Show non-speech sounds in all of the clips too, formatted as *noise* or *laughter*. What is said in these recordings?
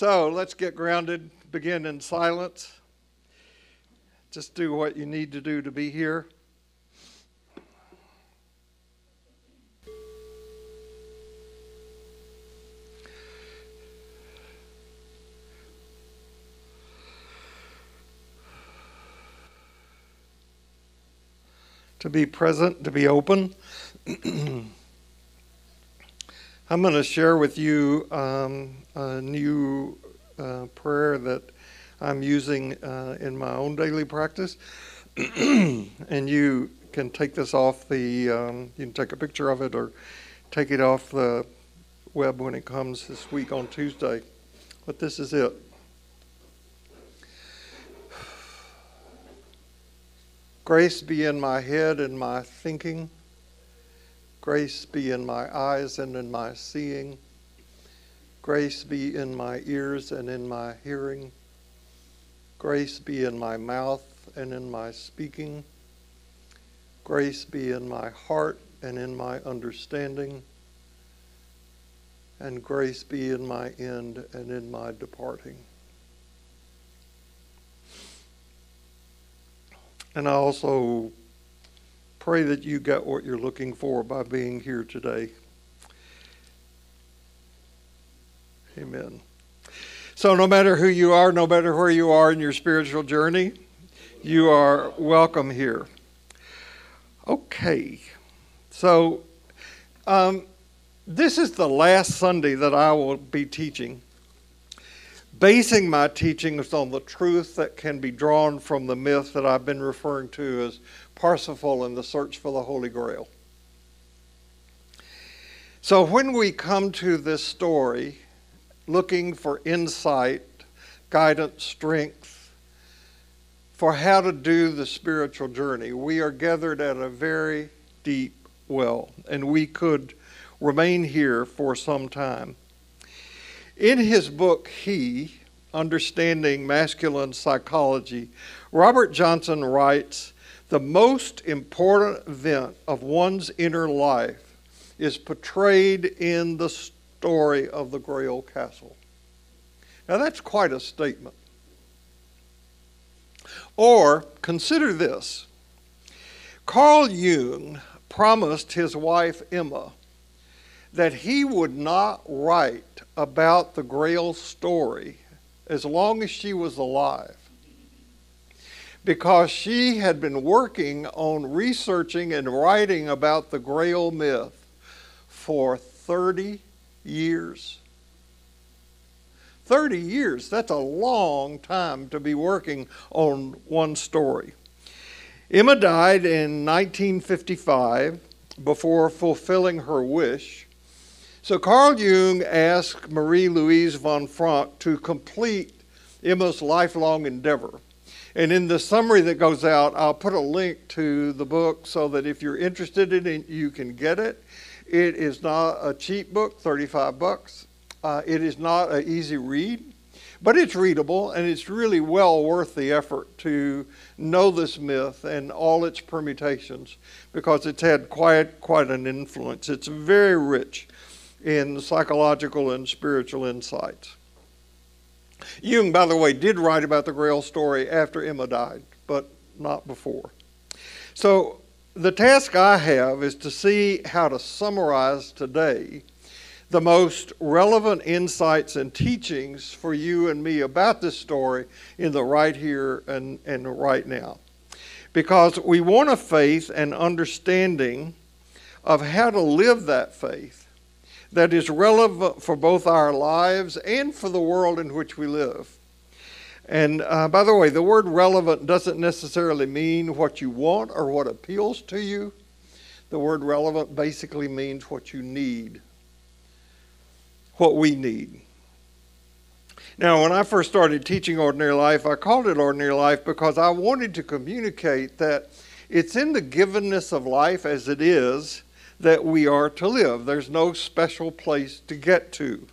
So let's get grounded, begin in silence. Just do what you need to do to be here. to be present, to be open. *clears throat* I'm going to share with you um, a new uh, prayer that I'm using uh, in my own daily practice. *clears throat* and you can take this off the, um, you can take a picture of it or take it off the web when it comes this week on Tuesday. But this is it. *sighs* Grace be in my head and my thinking. Grace be in my eyes and in my seeing. Grace be in my ears and in my hearing. Grace be in my mouth and in my speaking. Grace be in my heart and in my understanding. And grace be in my end and in my departing. And I also pray that you got what you're looking for by being here today. Amen. So, no matter who you are, no matter where you are in your spiritual journey, you are welcome here. Okay. So, um, this is the last Sunday that I will be teaching basing my teachings on the truth that can be drawn from the myth that I've been referring to as Parsifal and the search for the Holy Grail. So when we come to this story, looking for insight, guidance, strength, for how to do the spiritual journey, we are gathered at a very deep well, and we could remain here for some time. In his book, He, Understanding Masculine Psychology, Robert Johnson writes The most important event of one's inner life is portrayed in the story of the Grail Castle. Now, that's quite a statement. Or consider this Carl Jung promised his wife Emma that he would not write about the Grail story as long as she was alive because she had been working on researching and writing about the Grail myth for 30 years. 30 years, that's a long time to be working on one story. Emma died in 1955 before fulfilling her wish so Carl Jung asked Marie Louise von Franz to complete Emma's lifelong endeavor. And in the summary that goes out, I'll put a link to the book so that if you're interested in it, you can get it. It is not a cheap book, 35 bucks. Uh, it is not an easy read, but it's readable and it's really well worth the effort to know this myth and all its permutations because it's had quite quite an influence. It's very rich in psychological and spiritual insights. Jung, by the way, did write about the Grail story after Emma died, but not before. So the task I have is to see how to summarize today the most relevant insights and teachings for you and me about this story in the right here and, and right now. Because we want a faith and understanding of how to live that faith that is relevant for both our lives and for the world in which we live. And uh, by the way, the word relevant doesn't necessarily mean what you want or what appeals to you. The word relevant basically means what you need, what we need. Now, when I first started teaching ordinary life, I called it ordinary life because I wanted to communicate that it's in the givenness of life as it is that we are to live. There's no special place to get to,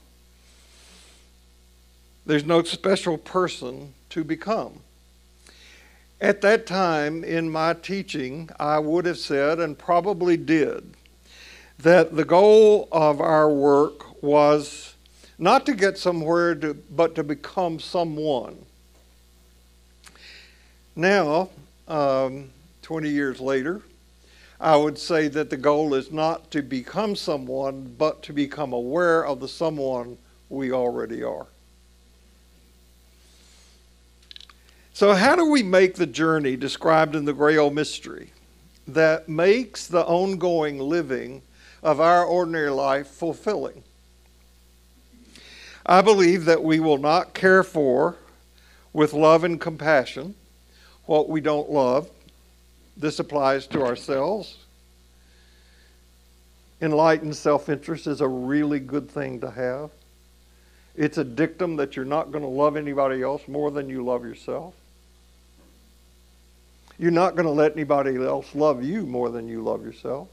there's no special person to become. At that time in my teaching, I would have said, and probably did, that the goal of our work was not to get somewhere, to, but to become someone. Now, um, 20 years later, I would say that the goal is not to become someone, but to become aware of the someone we already are. So, how do we make the journey described in the Grail Mystery that makes the ongoing living of our ordinary life fulfilling? I believe that we will not care for with love and compassion what we don't love. This applies to ourselves. Enlightened self interest is a really good thing to have. It's a dictum that you're not going to love anybody else more than you love yourself. You're not going to let anybody else love you more than you love yourself.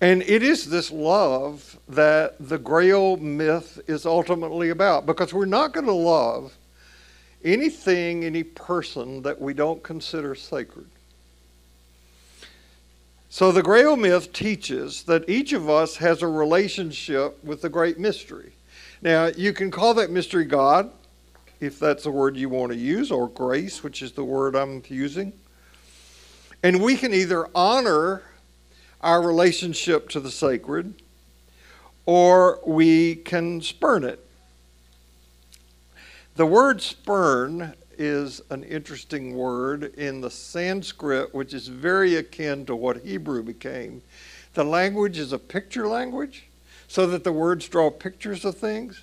And it is this love that the Grail myth is ultimately about because we're not going to love anything, any person that we don't consider sacred. So the Grail myth teaches that each of us has a relationship with the great mystery. Now, you can call that mystery God, if that's the word you want to use, or grace, which is the word I'm using. And we can either honor our relationship to the sacred or we can spurn it. The word spurn is an interesting word in the Sanskrit, which is very akin to what Hebrew became. The language is a picture language, so that the words draw pictures of things.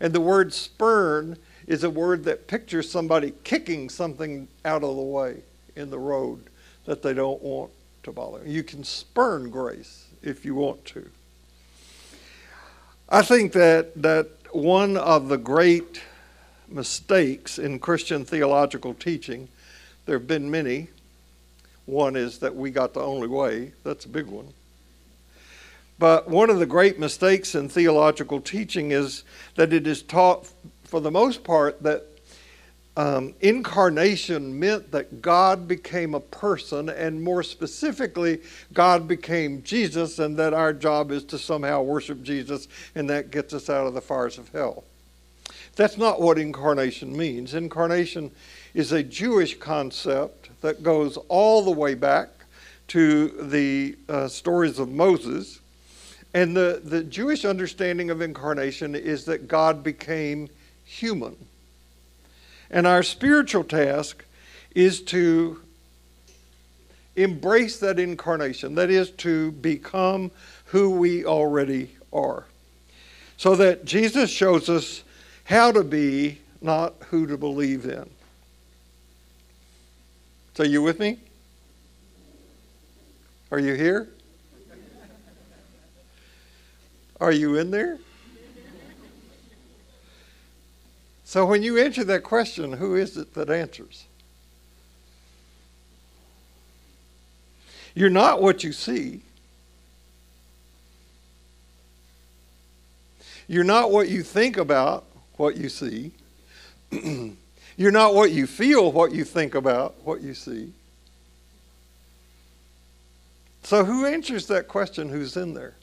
And the word spurn is a word that pictures somebody kicking something out of the way in the road that they don't want to bother. You can spurn grace if you want to. I think that, that one of the great mistakes in Christian theological teaching, there have been many. One is that we got the only way, that's a big one. But one of the great mistakes in theological teaching is that it is taught for the most part, that um, incarnation meant that God became a person, and more specifically, God became Jesus, and that our job is to somehow worship Jesus, and that gets us out of the fires of hell. That's not what incarnation means. Incarnation is a Jewish concept that goes all the way back to the uh, stories of Moses. And the, the Jewish understanding of incarnation is that God became human. And our spiritual task is to embrace that incarnation, that is, to become who we already are. So that Jesus shows us how to be, not who to believe in. So, you with me? Are you here? Are you in there? So when you answer that question, who is it that answers? You're not what you see. You're not what you think about what you see. *clears throat* You're not what you feel, what you think about what you see. So, who answers that question? Who's in there?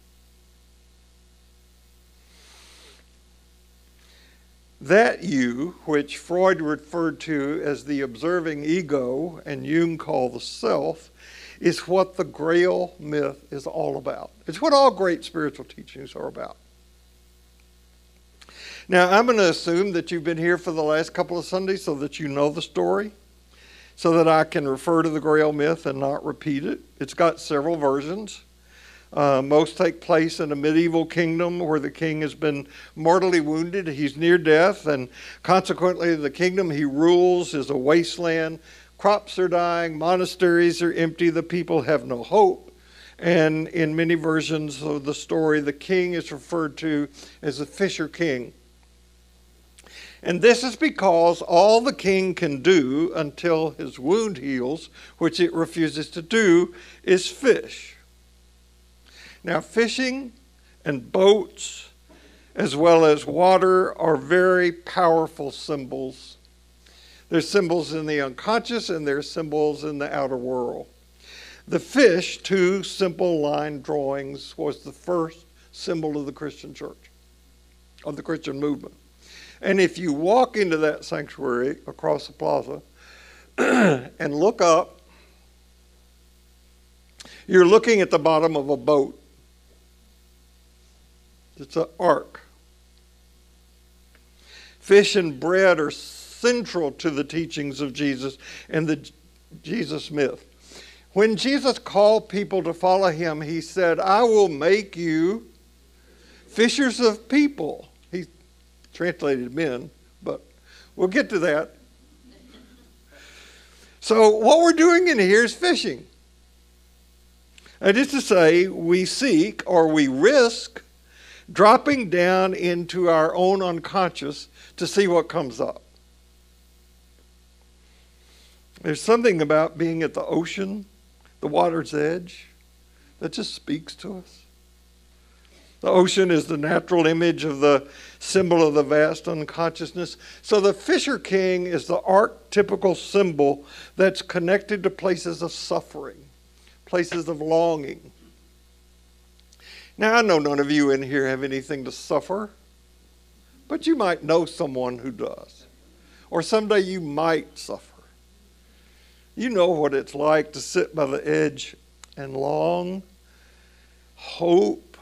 That you, which Freud referred to as the observing ego and Jung called the self, is what the Grail myth is all about. It's what all great spiritual teachings are about. Now, I'm going to assume that you've been here for the last couple of Sundays so that you know the story, so that I can refer to the Grail myth and not repeat it. It's got several versions. Uh, most take place in a medieval kingdom where the king has been mortally wounded. He's near death, and consequently, the kingdom he rules is a wasteland. Crops are dying, monasteries are empty, the people have no hope. And in many versions of the story, the king is referred to as a fisher king. And this is because all the king can do until his wound heals, which it refuses to do, is fish. Now, fishing and boats, as well as water, are very powerful symbols. There's symbols in the unconscious and there's symbols in the outer world. The fish, two simple line drawings, was the first symbol of the Christian church, of the Christian movement. And if you walk into that sanctuary across the plaza *clears throat* and look up, you're looking at the bottom of a boat. It's an ark. Fish and bread are central to the teachings of Jesus and the Jesus myth. When Jesus called people to follow him, he said, I will make you fishers of people. Translated men, but we'll get to that. So, what we're doing in here is fishing. That is to say, we seek or we risk dropping down into our own unconscious to see what comes up. There's something about being at the ocean, the water's edge, that just speaks to us. The ocean is the natural image of the symbol of the vast unconsciousness. So the Fisher King is the archetypical symbol that's connected to places of suffering, places of longing. Now, I know none of you in here have anything to suffer, but you might know someone who does. Or someday you might suffer. You know what it's like to sit by the edge and long, hope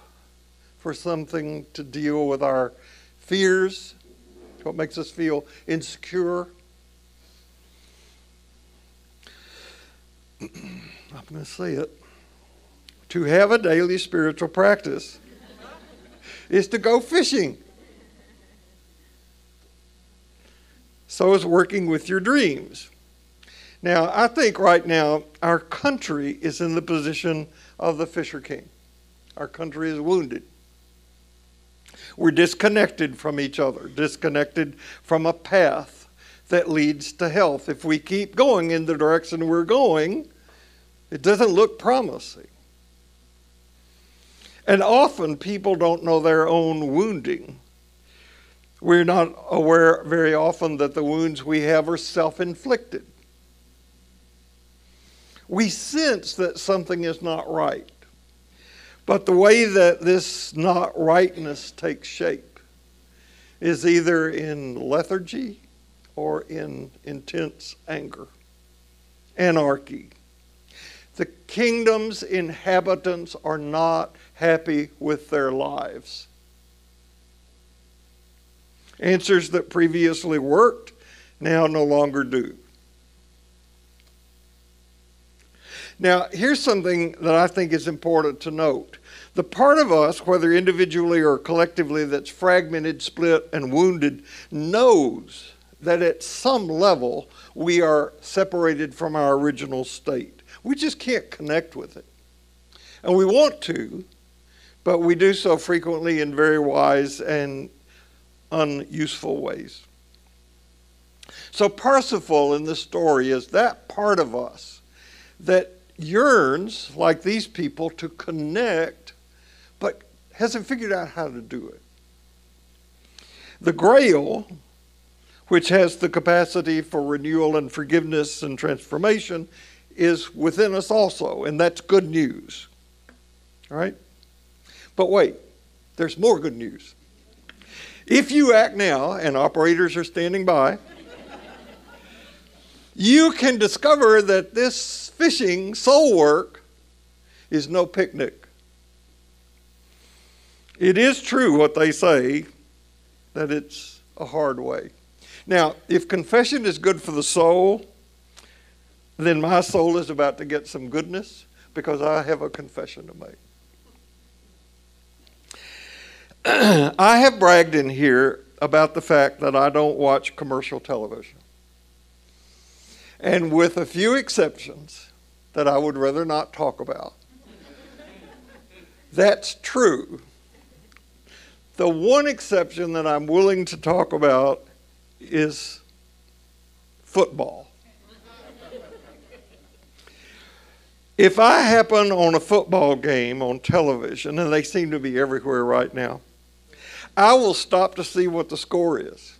for something to deal with our fears, what makes us feel insecure. *clears throat* I'm going to say it. To have a daily spiritual practice is to go fishing. So is working with your dreams. Now, I think right now our country is in the position of the Fisher King. Our country is wounded. We're disconnected from each other, disconnected from a path that leads to health. If we keep going in the direction we're going, it doesn't look promising. And often people don't know their own wounding. We're not aware very often that the wounds we have are self inflicted we sense that something is not right. But the way that this not rightness takes shape is either in lethargy or in intense anger, anarchy. The kingdom's inhabitants are not happy with their lives. Answers that previously worked now no longer do. Now, here's something that I think is important to note. The part of us, whether individually or collectively, that's fragmented, split, and wounded, knows that at some level we are separated from our original state. We just can't connect with it. And we want to, but we do so frequently in very wise and unuseful ways. So, Parsifal in this story is that part of us that yearns, like these people, to connect, but hasn't figured out how to do it. The Grail, which has the capacity for renewal and forgiveness and transformation, is within us also, and that's good news. All right? But wait, there's more good news. If you act now, and operators are standing by, you can discover that this fishing soul work is no picnic. It is true what they say that it's a hard way. Now, if confession is good for the soul, then my soul is about to get some goodness because I have a confession to make. *clears throat* I have bragged in here about the fact that I don't watch commercial television. And with a few exceptions that I would rather not talk about, that's true. The one exception that I'm willing to talk about is football. if I happen on a football game on television, and they seem to be everywhere right now, I will stop to see what the score is.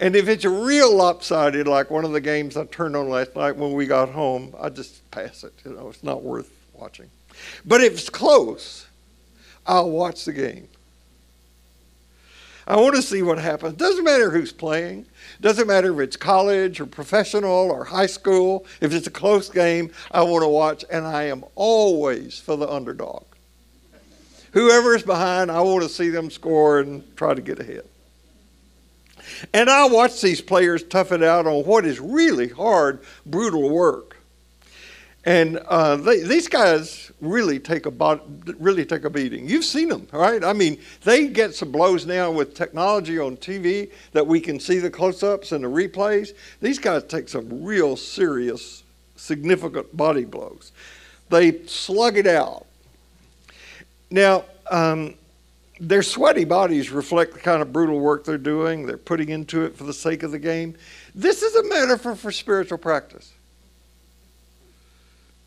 And if it's real lopsided, like one of the games I turned on last night when we got home, I just pass it. You know, it's not worth watching. But if it's close, I'll watch the game. I want to see what happens. Doesn't matter who's playing. Doesn't matter if it's college or professional or high school. If it's a close game, I want to watch, and I am always for the underdog. Whoever is behind, I want to see them score and try to get ahead. And I watch these players tough it out on what is really hard, brutal work. And uh, they, these guys really take a really take a beating. You've seen them, right? I mean, they get some blows now with technology on TV that we can see the close-ups and the replays. These guys take some real serious, significant body blows. They slug it out. Now, um, their sweaty bodies reflect the kind of brutal work they're doing. They're putting into it for the sake of the game. This is a metaphor for spiritual practice.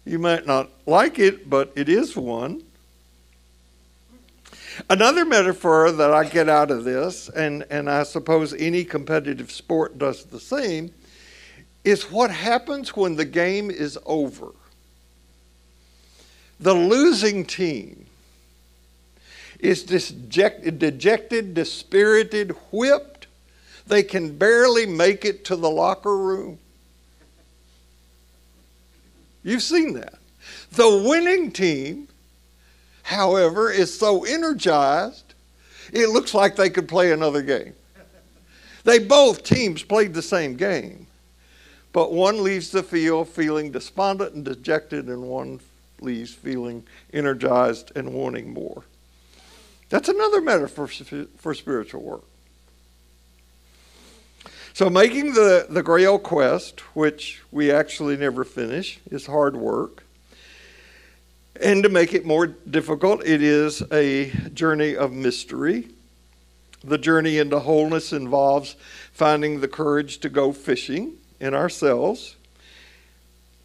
You might not like it, but it is one. Another metaphor that I get out of this, and, and I suppose any competitive sport does the same, is what happens when the game is over. The losing team is dejected, dejected, dispirited, whipped. They can barely make it to the locker room. You've seen that. The winning team, however, is so energized, it looks like they could play another game. They both teams played the same game, but one leaves the field feeling despondent and dejected, and one leaves feeling energized and wanting more. That's another metaphor for, spiritual work. So, making the, the Grail quest, which we actually never finish, is hard work. And to make it more difficult, it is a journey of mystery. The journey into wholeness involves finding the courage to go fishing in ourselves,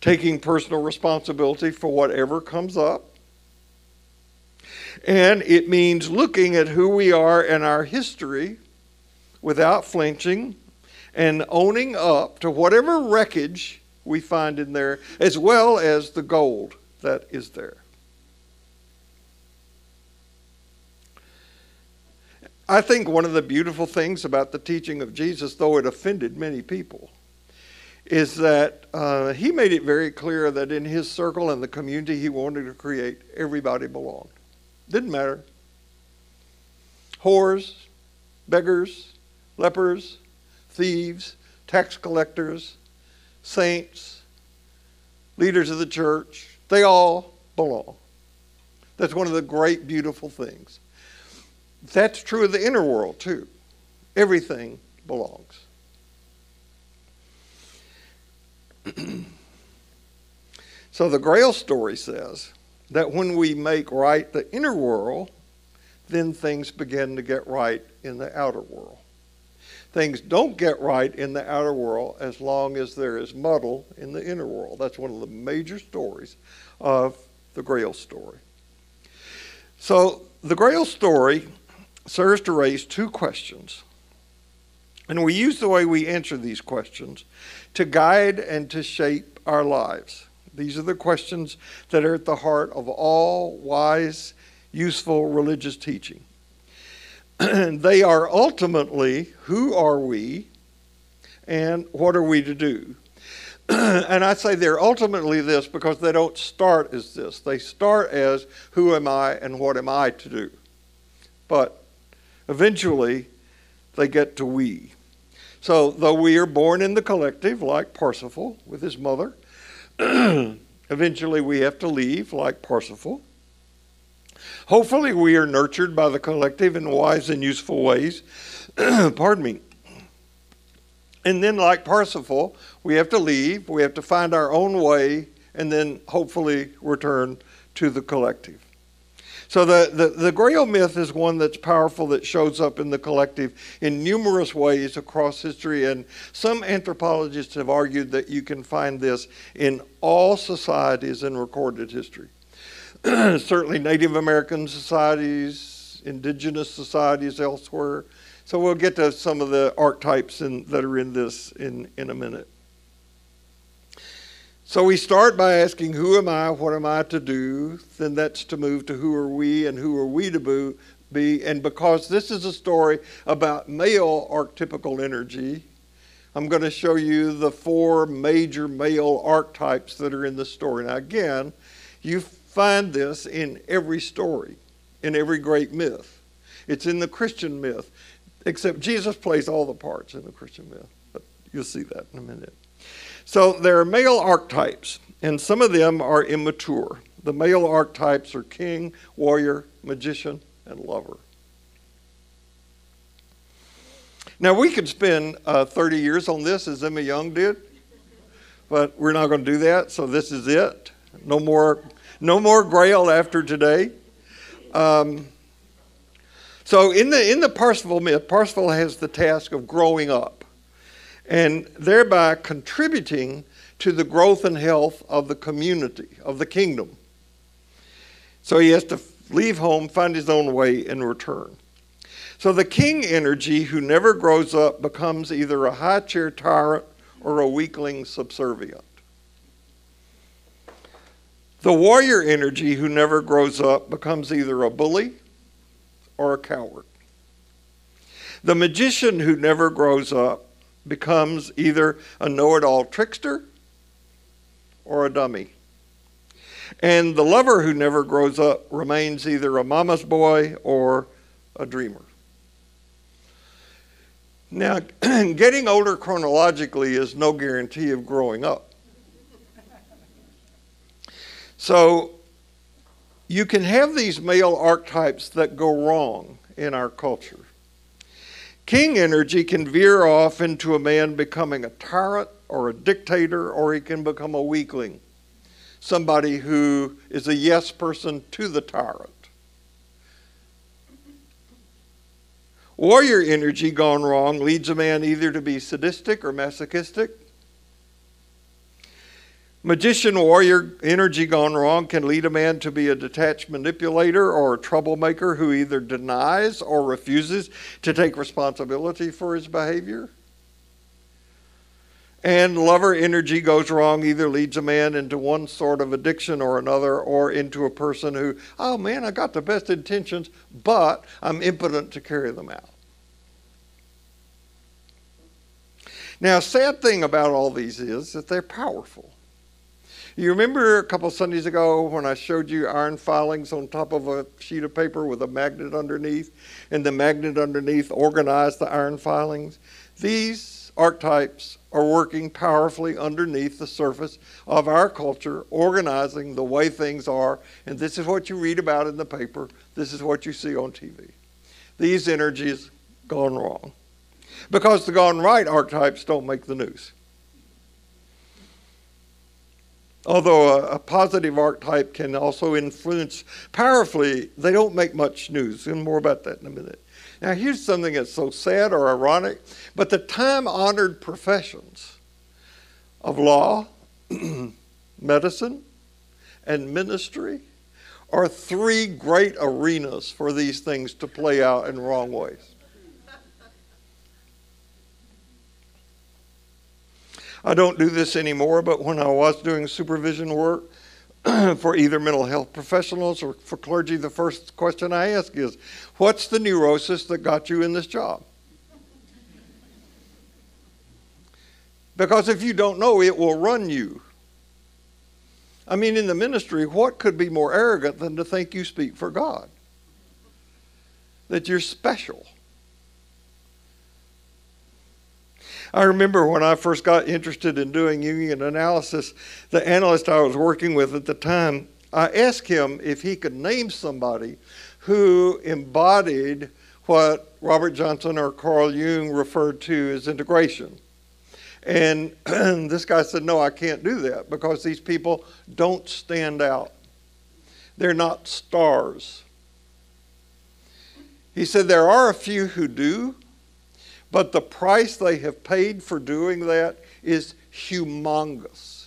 taking personal responsibility for whatever comes up. And it means looking at who we are and our history without flinching and owning up to whatever wreckage we find in there, as well as the gold that is there. I think one of the beautiful things about the teaching of Jesus, though it offended many people, is that uh, he made it very clear that in his circle and the community he wanted to create, everybody belonged. Didn't matter. Whores, beggars, lepers, thieves, tax collectors, saints, leaders of the church, they all belong. That's one of the great, beautiful things. That's true of the inner world, too. Everything belongs. *clears throat* so the Grail story says that when we make right the inner world, then things begin to get right in the outer world things don't get right in the outer world as long as there is muddle in the inner world. That's one of the major stories of the Grail story. So, the Grail story serves to raise two questions. And we use the way we answer these questions to guide and to shape our lives. These are the questions that are at the heart of all wise, useful religious teaching. *clears throat* they are ultimately who are we and what are we to do? *clears throat* and I say they're ultimately this because they don't start as this. They start as who am I and what am I to do? But eventually they get to we. So, though we are born in the collective, like Parsifal with his mother, *clears throat* eventually we have to leave, like Parsifal. Hopefully, we are nurtured by the collective in wise and useful ways. *clears throat* Pardon me. And then, like Parsifal, we have to leave, we have to find our own way, and then hopefully return to the collective. So, the, the, the Grail myth is one that's powerful that shows up in the collective in numerous ways across history. And some anthropologists have argued that you can find this in all societies in recorded history. *clears throat* certainly Native American societies, indigenous societies elsewhere. So we'll get to some of the archetypes in, that are in this in, in a minute. So we start by asking, Who am I? What am I to do? Then that's to move to who are we and who are we to be. And because this is a story about male archetypical energy, I'm going to show you the four major male archetypes that are in the story. Now, again, you find this in every story, in every great myth. It's in the Christian myth, except Jesus plays all the parts in the Christian myth. But you'll see that in a minute. So there are male archetypes, and some of them are immature. The male archetypes are king, warrior, magician, and lover. Now, we could spend uh, 30 years on this as Emma Jung did, but we're not going to do that, so this is it. No more, no more Grail after today. Um, so, in the, in the Parsifal myth, Parsifal has the task of growing up and thereby contributing to the growth and health of the community, of the kingdom. So, he has to leave home, find his own way, and return. So the king energy who never grows up becomes either a high chair tyrant or a weakling subservient. The warrior energy who never grows up becomes either a bully or a coward. The magician who never grows up becomes either a know it all trickster or a dummy. And the lover who never grows up remains either a mama's boy or a dreamer. Now, *clears throat* getting older chronologically is no guarantee of growing up. So, you can have these male archetypes that go wrong in our culture. King energy can veer off into a man becoming a tyrant or a dictator, or he can become a weakling, somebody who is a yes person to the tyrant. Warrior energy gone wrong leads a man either to be sadistic or masochistic. Magician warrior energy gone wrong can lead a man to be a detached manipulator or a troublemaker who either denies or refuses to take responsibility for his behavior. And lover energy goes wrong, either leads a man into one sort of addiction or another, or into a person who, oh man, I got the best intentions, but I'm impotent to carry them out. Now, sad thing about all these is that they're powerful. You remember a couple Sundays ago when I showed you iron filings on top of a sheet of paper with a magnet underneath, and the magnet underneath organized the iron filings? These archetypes are working powerfully underneath the surface of our culture, organizing the way things are, and this is what you read about in the paper, this is what you see on TV. These energies gone wrong. Because the gone right archetypes don't make the news. Although a, a, positive archetype can also influence powerfully, they don't make much news. And more about that in a minute. Now, here's something that's so sad or ironic, but the time honored professions of law, *clears throat* medicine, and ministry are three great arenas for these things to play out in wrong ways. I don't do this anymore, but when I was doing supervision work *clears throat* for either mental health professionals or for clergy, the first question I ask is, What's the neurosis that got you in this job? Because if you don't know, it will run you. I mean, in the ministry, what could be more arrogant than to think you speak for God? That you're special. I remember when I first got interested in doing Jungian analysis, the analyst I was working with at the time, I asked him if he could name somebody who embodied what Robert Johnson or Carl Jung referred to as integration. And *clears throat* this guy said, No, I can't do that because these people don't stand out. They're not stars. He said, There are a few who do, but the price they have paid for doing that is humongous.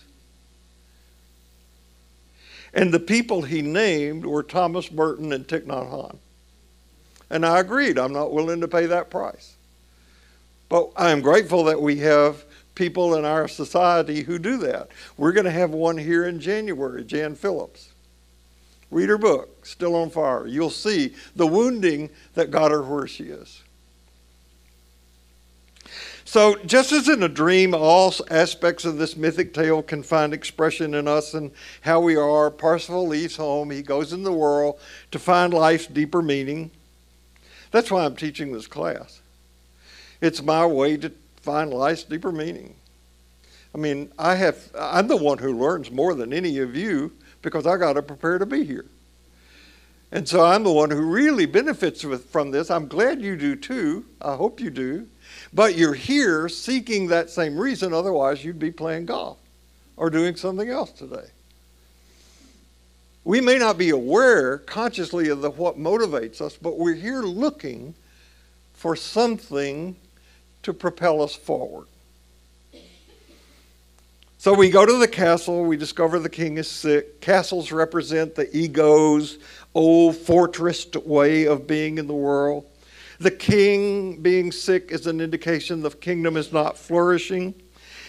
And the people he named were Thomas Merton and Thich Nhat Hanh. And I agreed, I'm not willing to pay that price. But I am grateful that we have people in our society who do that. We're going to have one here in January, Jan Phillips. Read her book, Still on Fire. You'll see the wounding that got her where she is. So, just as in a dream, all aspects of this mythic tale can find expression in us and how we are, Parsifal leaves home. He goes in the world to find life's deeper meaning. That's why I'm teaching this class. It's my way to find life's deeper meaning. I mean, I have, I'm the one who learns more than any of you because I got to prepare to be here. And so I'm the one who really benefits with, from this. I'm glad you do too. I hope you do. But you're here seeking that same reason, otherwise, you'd be playing golf or doing something else today. We may not be aware consciously of the, what motivates us, but we're here looking for something to propel us forward. So we go to the castle, we discover the king is sick. Castles represent the ego's old fortress way of being in the world. The king being sick is an indication the kingdom is not flourishing.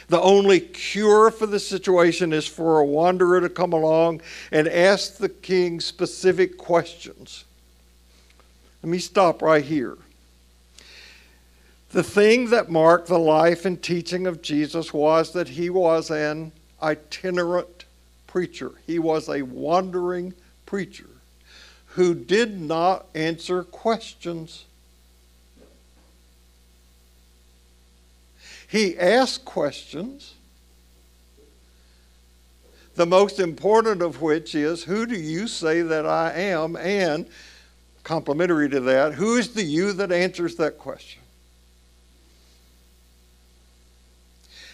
The only cure for the situation is for a wanderer to come along and ask the king specific questions. Let me stop right here. The thing that marked the life and teaching of Jesus was that he was an itinerant preacher. He was a wandering preacher who did not answer questions. He asked questions, the most important of which is Who do you say that I am? And, complementary to that, who is the you that answers that question?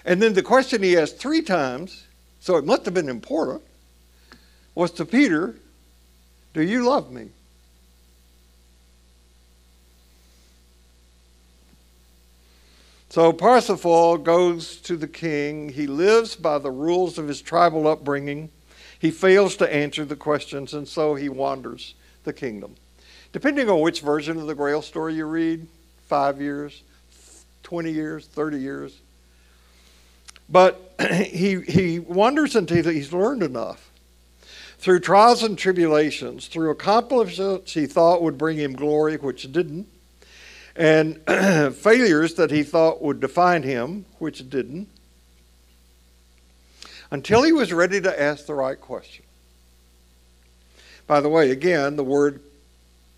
And then the question he asked three times, so it must have been important, was to Peter, Do you love me? So Parsifal goes to the king. He lives by the rules of his tribal upbringing. He fails to answer the questions, and so he wanders the kingdom. Depending on which version of the Grail story you read, five years, 20 years, 30 years, but *clears throat* he, he wonders until he's learned enough. Through trials and tribulations, through accomplishments he thought would bring him glory, which didn't, and *clears throat* failures that he thought would define him, which didn't, until he was ready to ask the right question. By the way, again, the word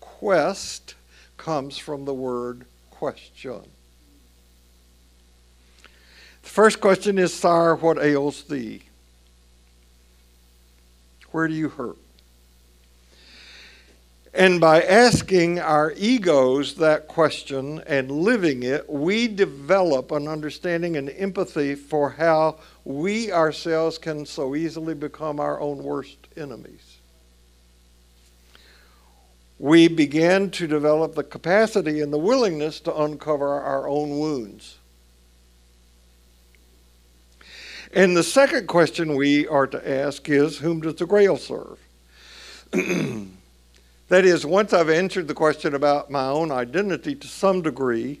quest comes from the word question. The first question is, Sire, what ails thee? Where do you hurt? And by asking our egos that question and living it, we develop an understanding and empathy for how we ourselves can so easily become our own worst enemies. We begin to develop the capacity and the willingness to uncover our own wounds. And the second question we are to ask is Whom does the grail serve? *clears throat* that is, once I've answered the question about my own identity to some degree,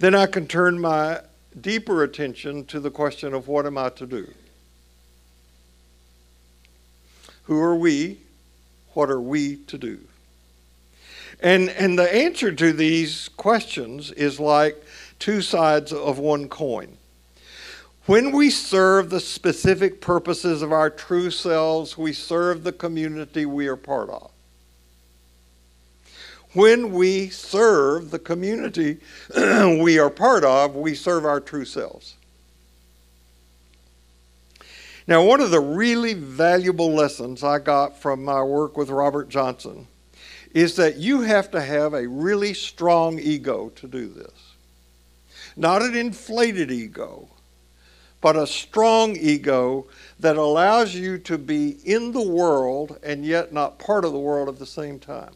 then I can turn my deeper attention to the question of what am I to do? Who are we? What are we to do? And, and the answer to these questions is like two sides of one coin. When we serve the specific purposes of our true selves, we serve the community we are part of. When we serve the community *clears throat* we are part of, we serve our true selves. Now, one of the really valuable lessons I got from my work with Robert Johnson is that you have to have a really strong ego to do this. Not an inflated ego, but a strong ego that allows you to be in the world and yet not part of the world at the same time.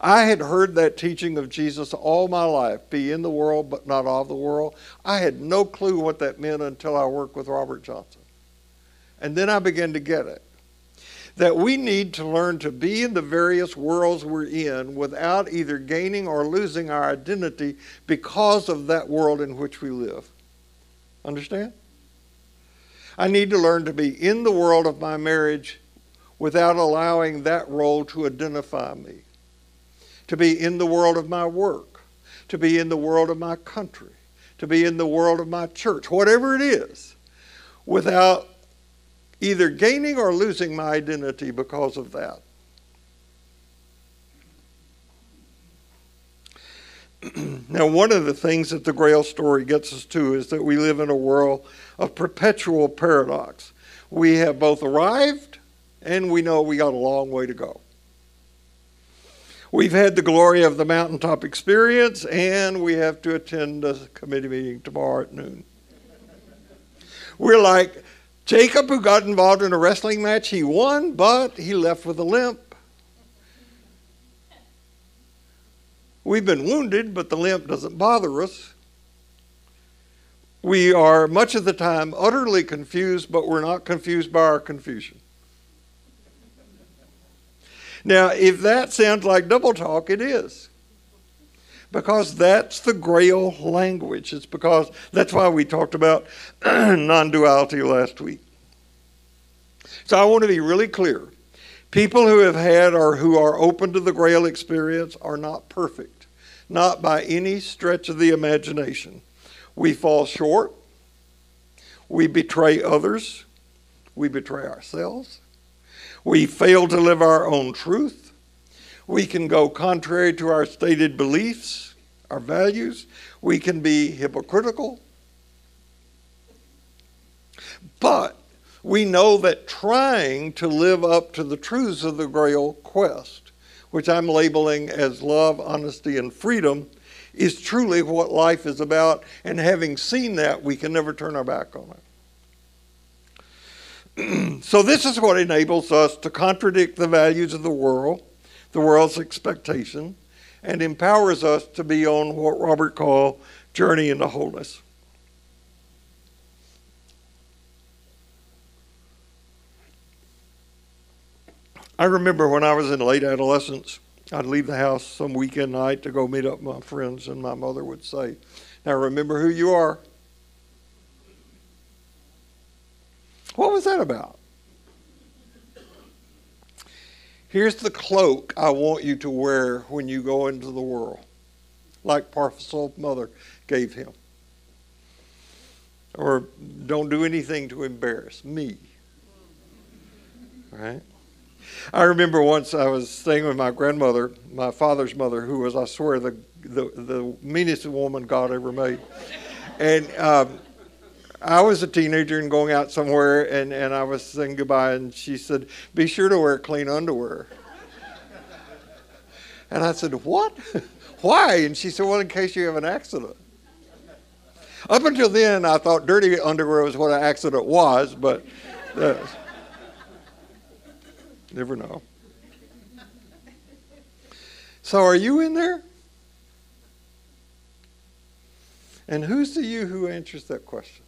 I had heard that teaching of Jesus all my life be in the world but not of the world. I had no clue what that meant until I worked with Robert Johnson. And then I began to get it. that we need to learn to be in the various worlds we're in without either gaining or losing our identity because of that world in which we live. Understand? I need to learn to be in the world of my marriage without allowing that role to identify me. To be in the world of my work, to be in the world of my country, to be in the world of my church, whatever it is, without either gaining or losing my identity because of that. *clears throat* now, one of the things that the Grail story gets us to is that we live in a world of perpetual paradox. We have both arrived and we know we got a long way to go. We've had the glory of the mountaintop experience, and we have to attend a committee meeting tomorrow at noon. We're like Jacob, who got involved in a wrestling match, he won, but he left with a limp. We've been wounded, but the limp doesn't bother us. We are much of the time utterly confused, but we're not confused by our confusion. Now, if that sounds like double talk, it is. Because that's the grail language. It's because that's why we talked about *clears throat* non duality last week. So I want to be really clear. People who have had or who are open to the grail experience are not perfect, not by any stretch of the imagination. We fall short, we betray others, we betray ourselves, we fail to live our own truth. We can go contrary to our stated beliefs, our values. We can be hypocritical. But we know that trying to live up to the truths of the Grail quest, which I'm labeling as love, honesty, and freedom, is truly what life is about. And having seen that, we can never turn our back on it. *clears throat* so, this is what enables us to contradict the values of the world, the world's expectation, and empowers us to be on what Robert called journey into wholeness. I remember when I was in late adolescence, I'd leave the house some weekend night to go meet up my friends, and my mother would say, Now remember who you are. What was that about? Here's the cloak I want you to wear when you go into the world, like Parthas's mother gave him. Or don't do anything to embarrass me. Right? I remember once I was staying with my grandmother, my father's mother, who was, I swear, the the, the meanest woman God ever made. And um, I was a teenager and going out somewhere, and, and I was saying goodbye, and she said, Be sure to wear clean underwear. And I said, What? *laughs* Why? And she said, Well, in case you have an accident. Up until then, I thought dirty underwear was what an accident was, but uh, never know. So, are you in there? And who's the you who answers that question?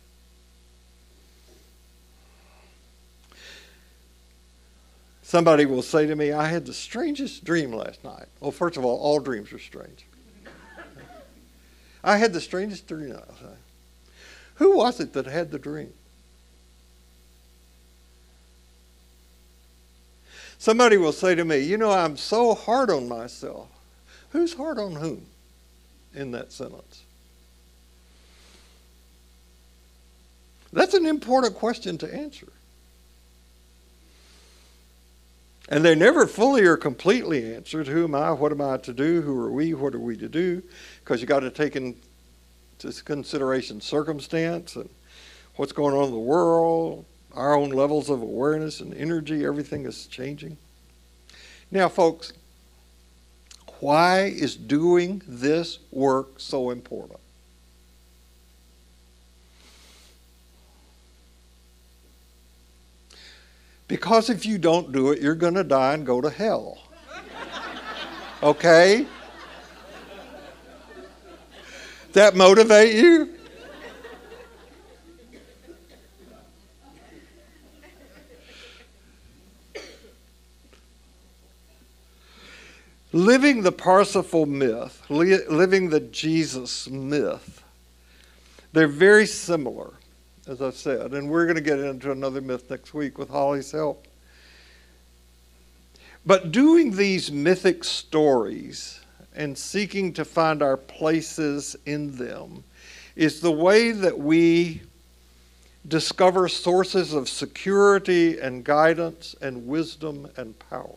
Somebody will say to me, I had the strangest dream last night. Well, first of all, all dreams are strange. I had the strangest dream last night. Who was it that had the dream? Somebody will say to me, You know, I'm so hard on myself. Who's hard on whom in that sentence? That's an important question to answer. And they never fully or completely answered who am I, what am I to do, who are we, what are we to do, because you got to take into consideration circumstance and what's going on in the world, our own levels of awareness and energy, everything is changing. Now, folks, why is doing this work so important? Because if you don't do it, you're going to die and go to hell. Okay? That motivate you? living the Parsifal myth, living the Jesus myth, they're very similar as I said, and we're going to get into another myth next week with Holly's help. But doing these mythic stories and seeking to find our places in them is the way that we discover sources of security and guidance and wisdom and power.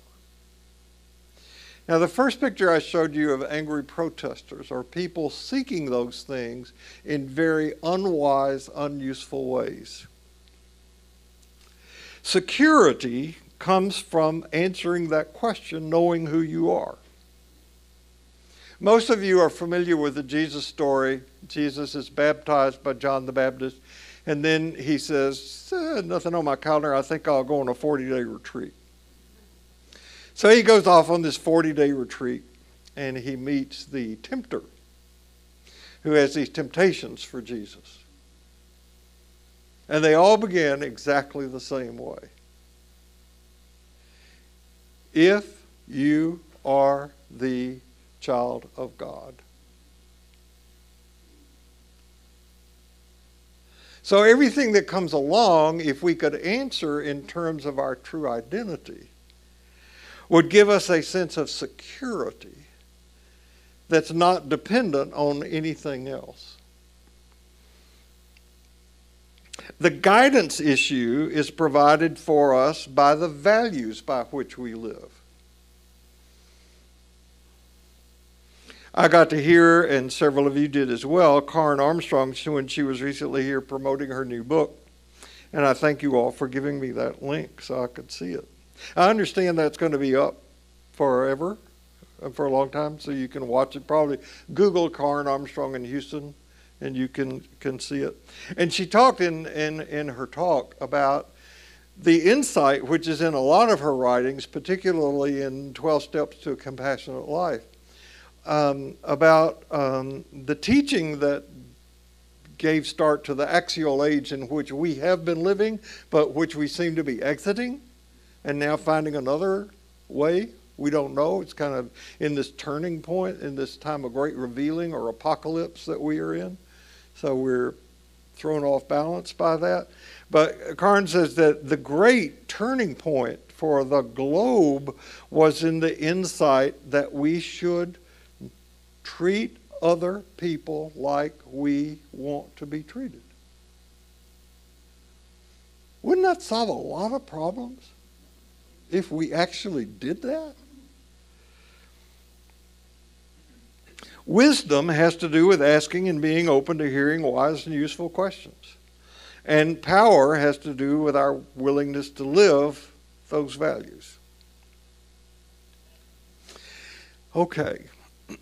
Now, the first picture I showed you of angry protesters are people seeking those things in very unwise, unuseful ways. Security comes from answering that question, knowing who you are. Most of you are familiar with the Jesus story. Jesus is baptized by John the Baptist, and then he says, eh, Nothing on my calendar. I think I'll go on a 40 day retreat. So he goes off on this 40 day retreat and he meets the tempter who has these temptations for Jesus. And they all begin exactly the same way. If you are the child of God. So, everything that comes along, if we could answer in terms of our true identity, would give us a sense of security that's not dependent on anything else. The guidance issue is provided for us by the values by which we live. I got to hear, and several of you did as well, Karen Armstrong when she was recently here promoting her new book. And I thank you all for giving me that link so I could see it. I understand that's going to be up forever, uh, for a long time, so you can watch it. Probably Google Karen Armstrong in Houston, and you can can see it. And she talked in in in her talk about the insight which is in a lot of her writings, particularly in 12 Steps to a Compassionate Life, um, about um, the teaching that gave start to the axial age in which we have been living, but which we seem to be exiting and now finding another way. We don't know. It's kind of in this turning point, in this time of great revealing or apocalypse that we are in. So we're thrown off balance by that. But Karen says that the great turning point for the globe was in the insight that we should treat other people like we want to be treated. Wouldn't that solve a lot of problems if we actually did that? Wisdom has to do with asking and being open to hearing wise and useful questions. And power has to do with our willingness to live those values. Okay. *clears throat*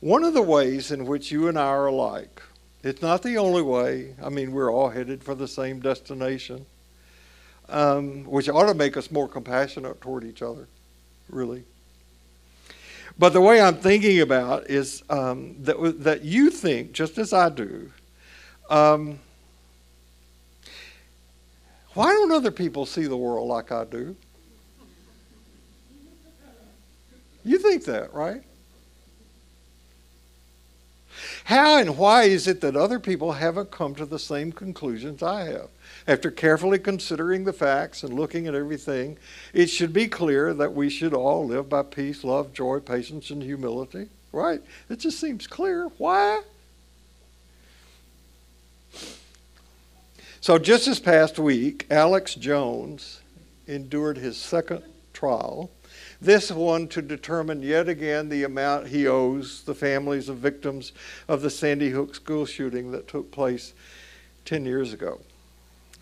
One of the ways in which you and I are alike, it's not the only way. I mean, we're all headed for the same destination, um, which ought to make us more compassionate toward each other, really. But the way I'm thinking about is um, that, that you think, just as I do, um, why don't other people see the world like I do? You think that, right? How and why is it that other people haven't come to the same conclusions I have? After carefully considering the facts and looking at everything, it should be clear that we should all live by peace, love, joy, patience, and humility. Right? It just seems clear. Why? So, just this past week, Alex Jones endured his second trial. This one to determine yet again the amount he owes the families of victims of the Sandy Hook school shooting that took place 10 years ago.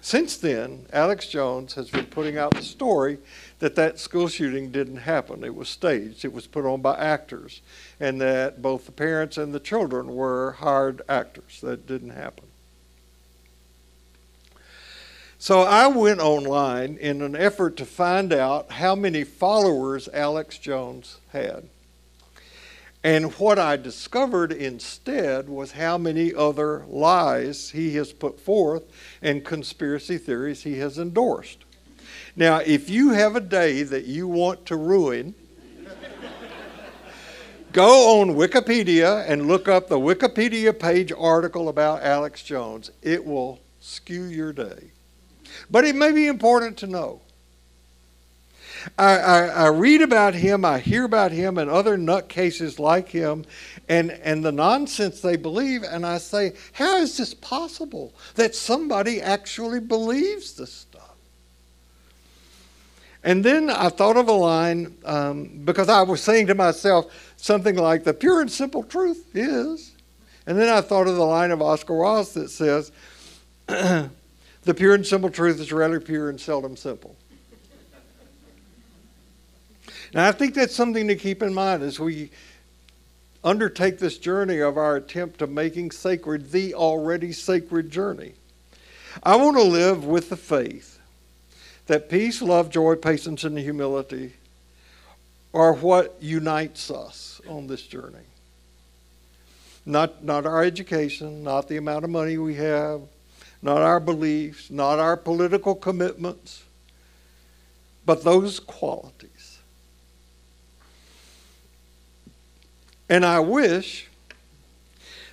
Since then, Alex Jones has been putting out the story that that school shooting didn't happen. It was staged, it was put on by actors, and that both the parents and the children were hired actors. That didn't happen. So I went online in an effort to find out how many followers Alex Jones had. And what I discovered instead was how many other lies he has put forth and conspiracy theories he has endorsed. Now, if you have a day that you want to ruin, Go on Wikipedia and look up the Wikipedia page article about Alex Jones. It will skew your day. But it may be important to know. I, I, I, read about him, I hear about him and other nutcases like him and, and the nonsense they believe, and I say, how is this possible that somebody actually believes this stuff? And then I thought of a line um, because I was saying to myself something like, the pure and simple truth is. And then I thought of the line of Oscar Wilde that says, *clears throat* the pure and simple truth is rather pure and seldom simple. Now, I think that's something to keep in mind as we undertake this journey of our attempt to making sacred the already sacred journey. I want to live with the faith that peace, love, joy, patience, and humility are what unites us on this journey. Not, not our education, not the amount of money we have, not our beliefs, not our political commitments, but those qualities And I wish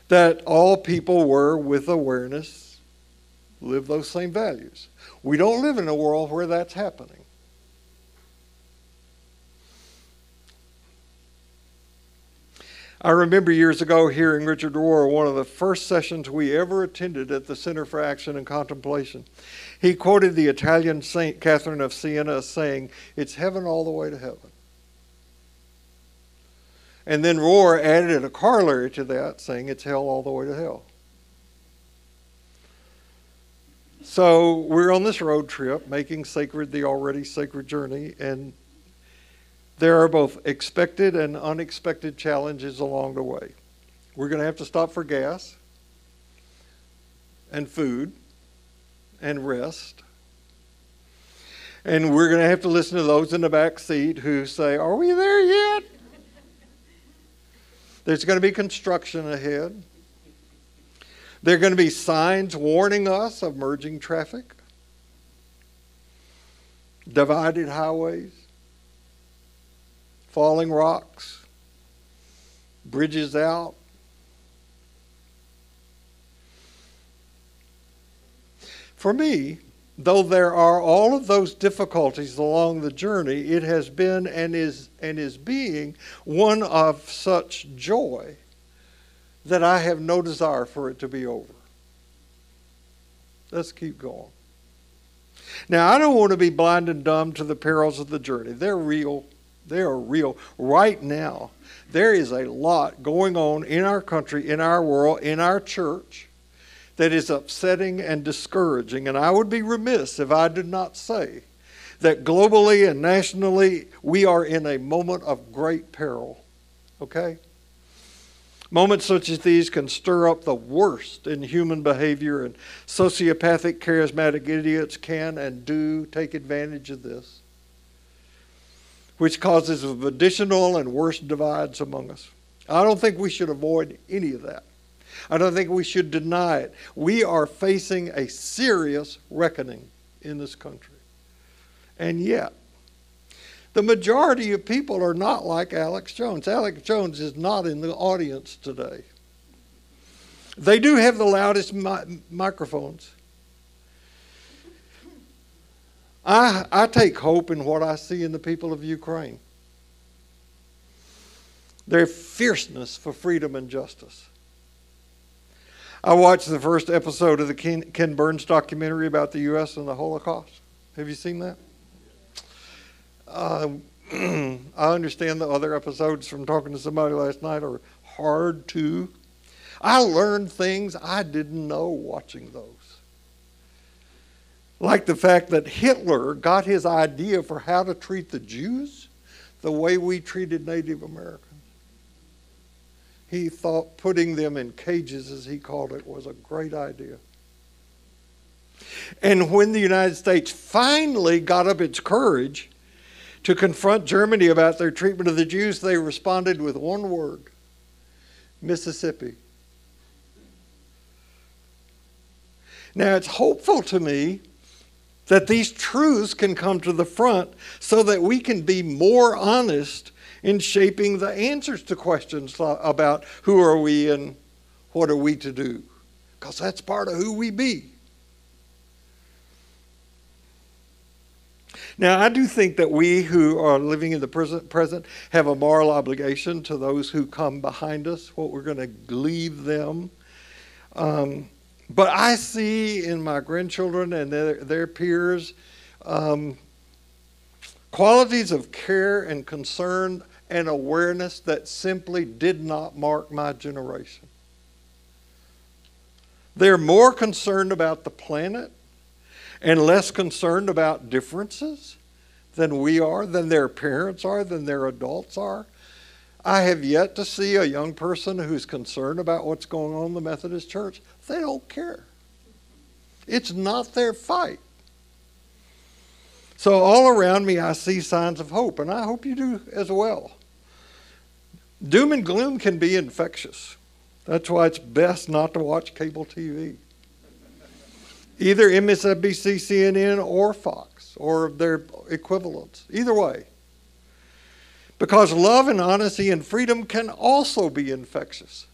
that all people were, with awareness, live those same values. We don't live in a world where that's happening. I remember years ago hearing Richard Rohr, one of the first sessions we ever attended at the Center for Action and Contemplation. He quoted the Italian saint Catherine of Siena saying, It's heaven all the way to heaven. And then Rohr added a corollary to that, saying it's hell all the way to hell. So we're on this road trip, making sacred the already sacred journey, and there are both expected and unexpected challenges along the way. We're going to have to stop for gas and food and rest. And we're going to have to listen to those in the back seat who say, Are we there yet? There's going to be construction ahead. There are going to be signs warning us of merging traffic, divided highways, falling rocks, bridges out. For me, though there are all of those difficulties along the journey, it has been and is and is being one of such joy that I have no desire for it to be over. Let's keep going. Now, I don't want to be blind and dumb to the perils of the journey. They're real. They are real. Right now, there is a lot going on in our country, in our world, in our church that is upsetting and discouraging. And I would be remiss if I did not say that globally and nationally we are in a moment of great peril. Okay? Moments such as these can stir up the worst in human behavior, and sociopathic, charismatic idiots can and do take advantage of this, which causes additional and worse divides among us. I don't think we should avoid any of that. I don't think we should deny it. We are facing a serious reckoning in this country. And yet, the majority of people are not like Alex Jones. Alex Jones is not in the audience today. They do have the loudest mi- microphones. I, I take hope in what I see in the people of Ukraine. Their fierceness for freedom and justice. I watched the first episode of the Ken, Ken Burns documentary about the U.S. and the Holocaust. Have you seen that? Uh, *clears throat* I understand the other episodes from talking to somebody last night are hard too. I learned things I didn't know watching those. Like the fact that Hitler got his idea for how to treat the Jews the way we treated Native Americans he thought putting them in cages, as he called it, was a great idea. And when the United States finally got up its courage to confront Germany about their treatment of the Jews, they responded with one word Mississippi. Now, it's hopeful to me that these truths can come to the front so that we can be more honest in shaping the answers to questions about who are we and what are we to do. Because that's part of who we be. Now, I do think that we who are living in the present, have a moral obligation to those who come behind us, what we're going to leave them. Um, but I see in my grandchildren and their, their peers um, qualities of care and concern and awareness that simply did not mark my generation. They're more concerned about the planet and less concerned about differences than we are, than their parents are, than their adults are. I have yet to see a young person who's concerned about what's going on in the Methodist Church. They don't care. It's not their fight. So, all around me, I see signs of hope, and I hope you do as well. Doom and gloom can be infectious. That's why it's best not to watch cable TV. Either MSNBC, CNN, or Fox, or their equivalents. Either way. Because love and honesty and freedom can also be infectious.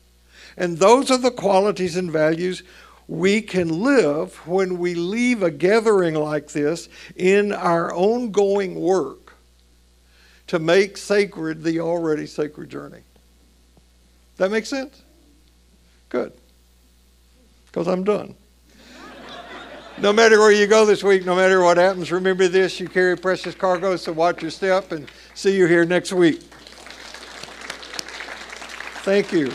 And those are the qualities and values we can live when we leave a gathering like this in our ongoing work to make sacred the already sacred journey. That makes sense? Good. Because I'm done. *laughs* no matter where you go this week, no matter what happens, remember this you carry precious cargo, so watch your step and see you here next week. Thank you.